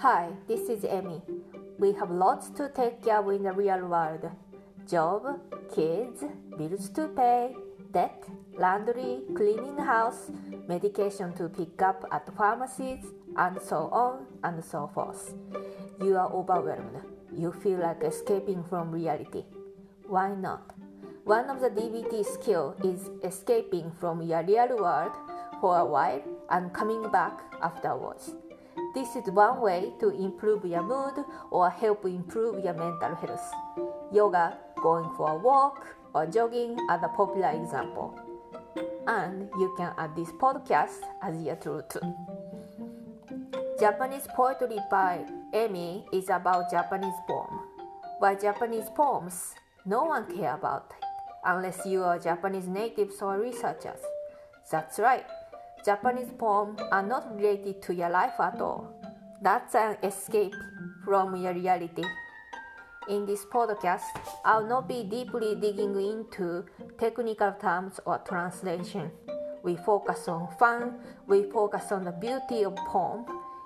Hi, this is Amy. We have lots to take care of in the real world job, kids, bills to pay, debt, laundry, cleaning house, medication to pick up at pharmacies, and so on and so forth. You are overwhelmed. You feel like escaping from reality. Why not? One of the DBT skills is escaping from your real world for a while and coming back afterwards. This is one way to improve your mood or help improve your mental health. Yoga, going for a walk, or jogging are the popular example. And you can add this podcast as your tool too. Japanese poetry by Amy is about Japanese poem. Why Japanese poems? No one care about it unless you are Japanese natives or researchers. That's right. Japanese poems are not related to your life at all. That's an escape from your reality. In this podcast, I'll not be deeply digging into technical terms or translation. We focus on fun, we focus on the beauty of poem.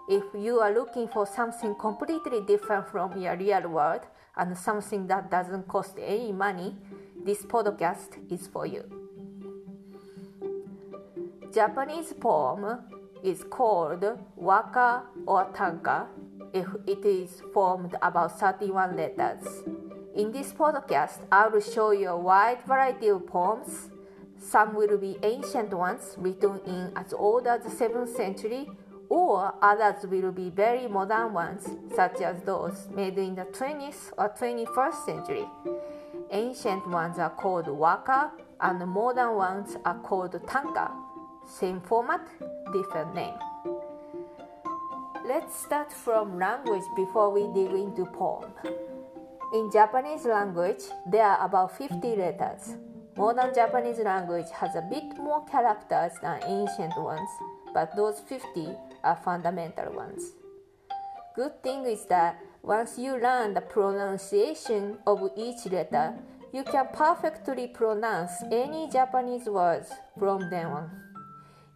If you are looking for something completely different from your real world and something that doesn't cost any money, this podcast is for you. Japanese poem is called waka or tanka if it is formed about 31 letters. In this podcast, I will show you a wide variety of poems. Some will be ancient ones written in as old as the 7th century, or others will be very modern ones, such as those made in the 20th or 21st century. Ancient ones are called waka, and modern ones are called tanka. Same format, different name. Let's start from language before we dig into poem. In Japanese language, there are about 50 letters. Modern Japanese language has a bit more characters than ancient ones, but those 50 are fundamental ones. Good thing is that once you learn the pronunciation of each letter, you can perfectly pronounce any Japanese words from then on.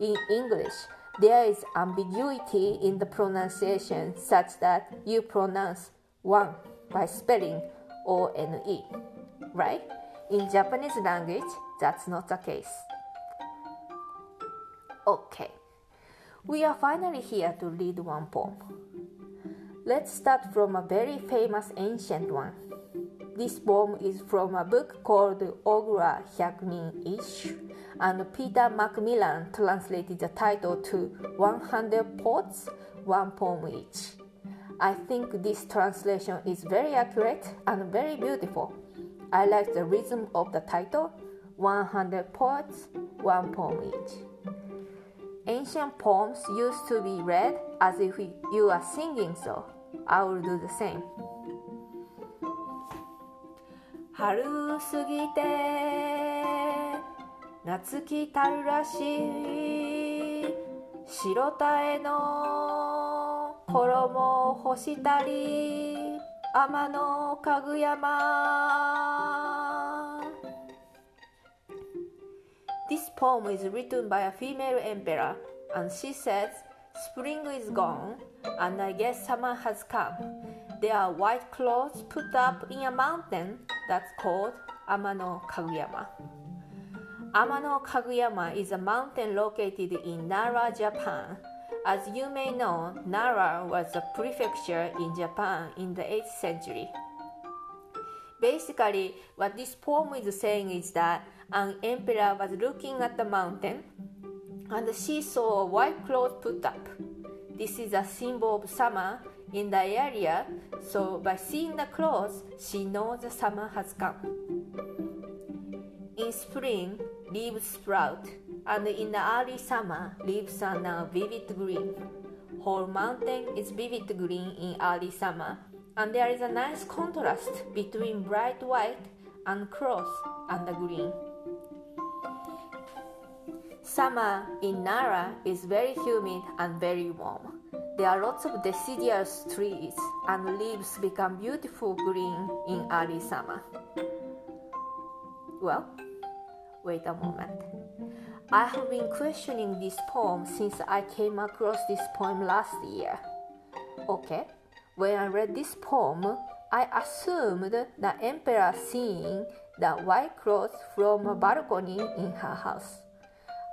In English, there is ambiguity in the pronunciation such that you pronounce one by spelling O N E, right? In Japanese language, that's not the case. Okay, we are finally here to read one poem. Let's start from a very famous ancient one. This poem is from a book called Ogura Hyakunin Isshu, and Peter Macmillan translated the title to 100 Poets, One Poem Each. I think this translation is very accurate and very beautiful. I like the rhythm of the title 100 Poets, One Poem Each. Ancient poems used to be read as if you are singing, so I will do the same. 春過ぎて 夏来たるらしい白鯛の衣を干したり天のかぐやま This poem is written by a female emperor and she says spring is gone and I guess summer has come. There are white clothes put up in a mountain that's called Amano Kaguyama. Amano Kaguyama is a mountain located in Nara, Japan. As you may know, Nara was a prefecture in Japan in the 8th century. Basically, what this poem is saying is that an emperor was looking at the mountain and she saw a white cloth put up. This is a symbol of summer in the area, so by seeing the clothes, she knows the summer has come. In spring, leaves sprout, and in the early summer, leaves are now vivid green. Whole mountain is vivid green in early summer, and there is a nice contrast between bright white and cross and the green. Summer in Nara is very humid and very warm. There are lots of deciduous trees, and leaves become beautiful green in early summer. Well, wait a moment. I have been questioning this poem since I came across this poem last year. Okay, when I read this poem, I assumed the emperor seeing the white cloth from a balcony in her house.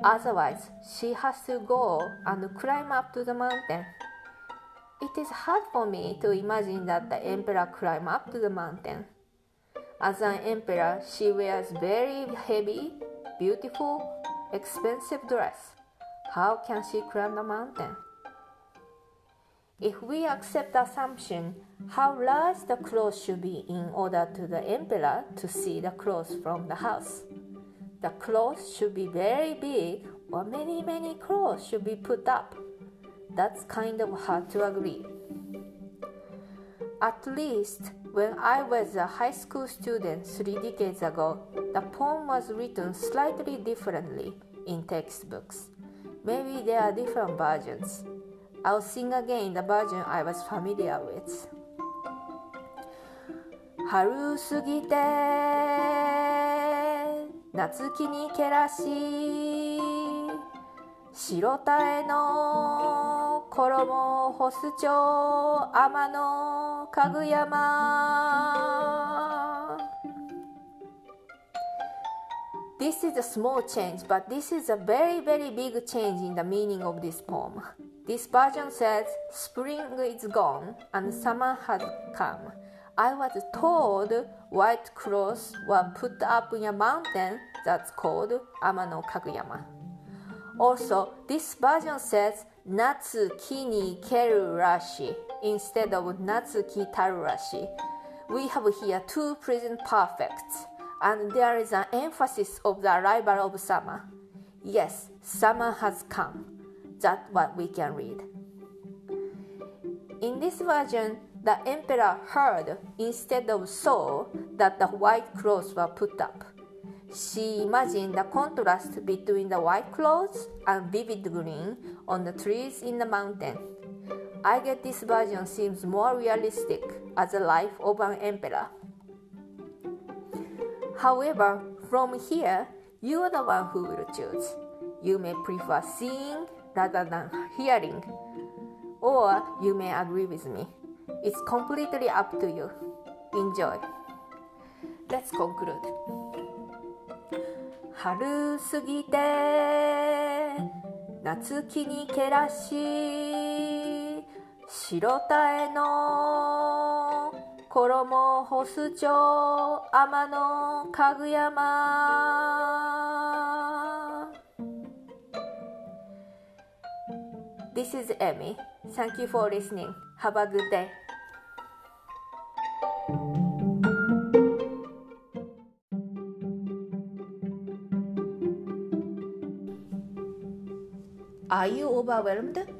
Otherwise, she has to go and climb up to the mountain. It is hard for me to imagine that the emperor climb up to the mountain. As an emperor, she wears very heavy, beautiful, expensive dress. How can she climb the mountain? If we accept the assumption how large the clothes should be in order to the emperor to see the clothes from the house, the clothes should be very big or many many clothes should be put up. That's kind of hard to agree. At least when I was a high school student three decades ago, the poem was written slightly differently in textbooks. Maybe there are different versions. I'll sing again the version I was familiar with. 春過ぎて夏木にけらし白鯛の衣を干す町天の 家具山 This is a small change, but this is a very, very big change in the meaning of this poem. This version says, Spring is gone and summer has come. I was told white clothes were put up in a mountain that's called Amano Kaguyama. Also, this version says Natsu Kini Keru Rashi instead of Natsu Ki Taru Rashi. We have here two present perfects, and there is an emphasis of the arrival of summer. Yes, summer has come. That's what we can read. In this version, the emperor heard instead of saw that the white clothes were put up. She imagined the contrast between the white clothes and vivid green on the trees in the mountain. I get this version seems more realistic as the life of an emperor. However, from here, you are the one who will choose. You may prefer seeing rather than hearing, or you may agree with me. It's completely up to you. Enjoy. Let's conclude. 春過ぎて夏木にけらし 白鯛の衣干す町天の家具山 This is Emmy. Thank you for listening. Have a good day. Are you overwhelmed?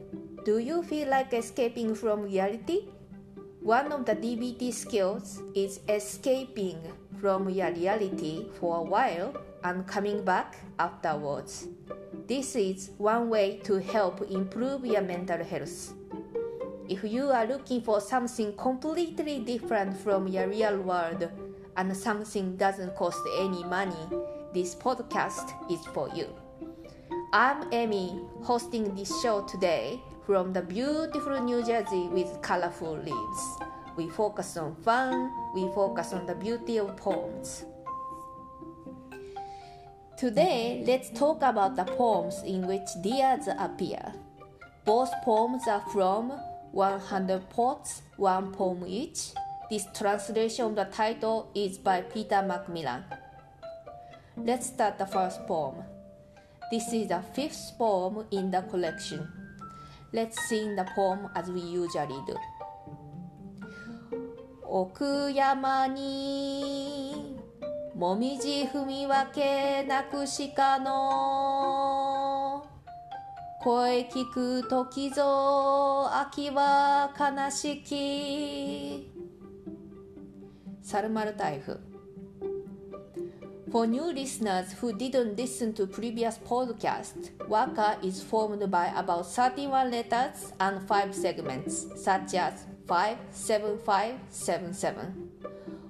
Do you feel like escaping from reality? One of the DBT skills is escaping from your reality for a while and coming back afterwards. This is one way to help improve your mental health. If you are looking for something completely different from your real world and something doesn't cost any money, this podcast is for you. I'm Amy, hosting this show today from the beautiful New Jersey with colorful leaves. We focus on fun, we focus on the beauty of poems. Today, let's talk about the poems in which deers appear. Both poems are from 100 Poets, One Poem Each. This translation of the title is by Peter Macmillan. Let's start the first poem. This is the fifth poem in the collection. Let's sing the poem as we usually do. 奥山にもみじ踏み分けなくしかの。声聞く時ぞ秋は悲しき。サルマルタイフ For new listeners who didn't listen to previous podcasts, Waka is formed by about 31 letters and 5 segments, such as 57577.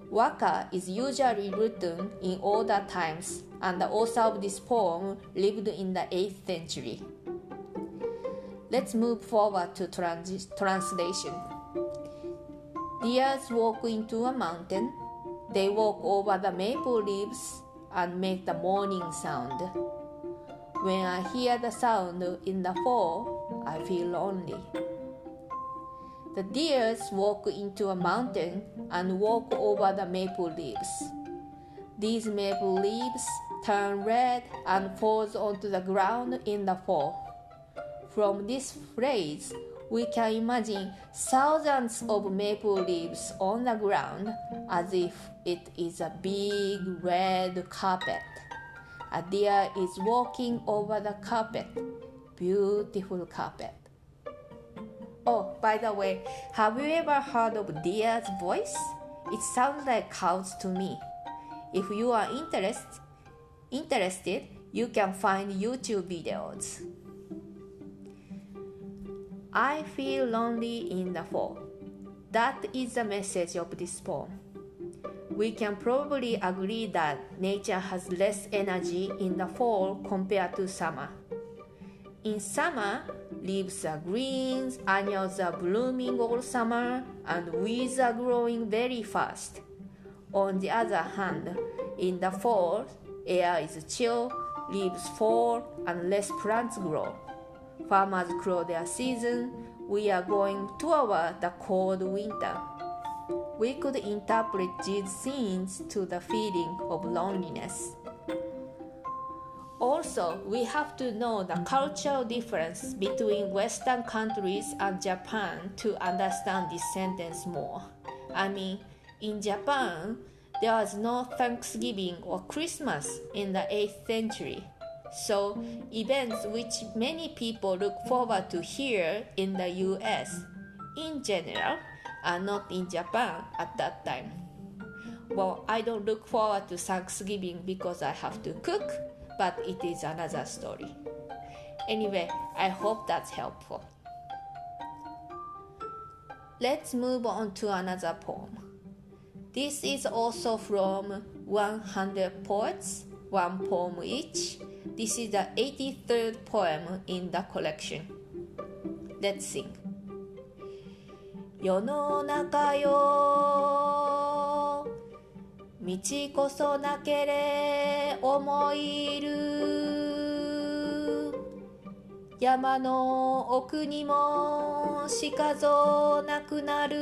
Waka is usually written in older times, and the author of this poem lived in the 8th century. Let's move forward to transi- translation. Deers walk into a mountain. They walk over the maple leaves and make the morning sound. When I hear the sound in the fall, I feel lonely. The deers walk into a mountain and walk over the maple leaves. These maple leaves turn red and falls onto the ground in the fall. From this phrase, we can imagine thousands of maple leaves on the ground as if it is a big red carpet. A deer is walking over the carpet. Beautiful carpet. Oh, by the way, have you ever heard of deer's voice? It sounds like cows to me. If you are interest, interested, you can find YouTube videos. I feel lonely in the fall. That is the message of this poem. We can probably agree that nature has less energy in the fall compared to summer. In summer, leaves are green, annuals are blooming all summer, and weeds are growing very fast. On the other hand, in the fall, air is chill, leaves fall, and less plants grow. Farmers grow their season. We are going toward the cold winter. We could interpret these scenes to the feeling of loneliness. Also, we have to know the cultural difference between Western countries and Japan to understand this sentence more. I mean, in Japan, there was no Thanksgiving or Christmas in the 8th century. So, events which many people look forward to here in the US, in general, are not in Japan at that time. Well, I don't look forward to Thanksgiving because I have to cook, but it is another story. Anyway, I hope that's helpful. Let's move on to another poem. This is also from 100 Poets, one poem each. This is the 83rd poem in the collection. Let's sing. 世の中よ道こそなけれ思いる山の奥にもしかぞなくなる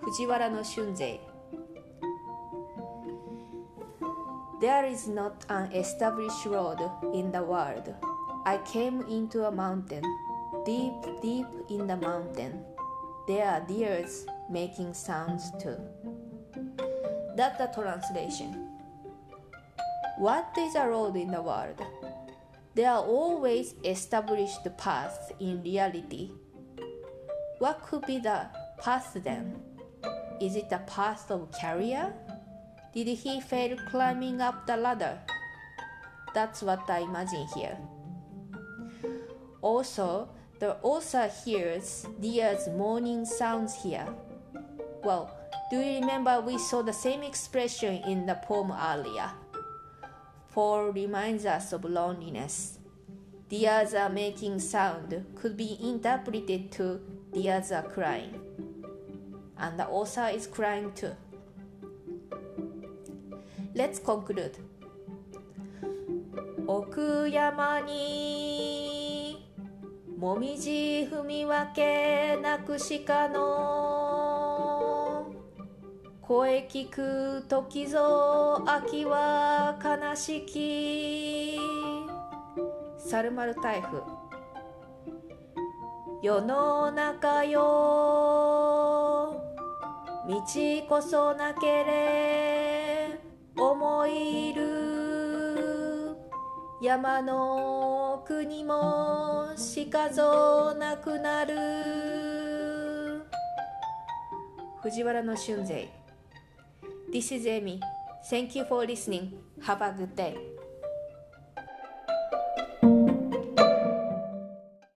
藤原の春勢 There is not an established road in the world. I came into a mountain, deep, deep in the mountain. There are deers making sounds too. That's the translation. What is a road in the world? There are always established paths in reality. What could be the path then? Is it the path of career? Did he fail climbing up the ladder? That's what I imagine here. Also, the author hears deer's morning sounds here. Well, do you remember we saw the same expression in the poem earlier? Fall reminds us of loneliness. Deers are making sound could be interpreted to deers are crying. And the author is crying too. Let's conclude. 奥山に もみじ踏み分けなくしかの声聞く時ぞ秋は悲しき。サルマル台風世の中よ。道こそなけれ。思いる山の奥にもしかぞなくなる藤原の俊勢 This is Amy. Thank you for listening. Have a good day.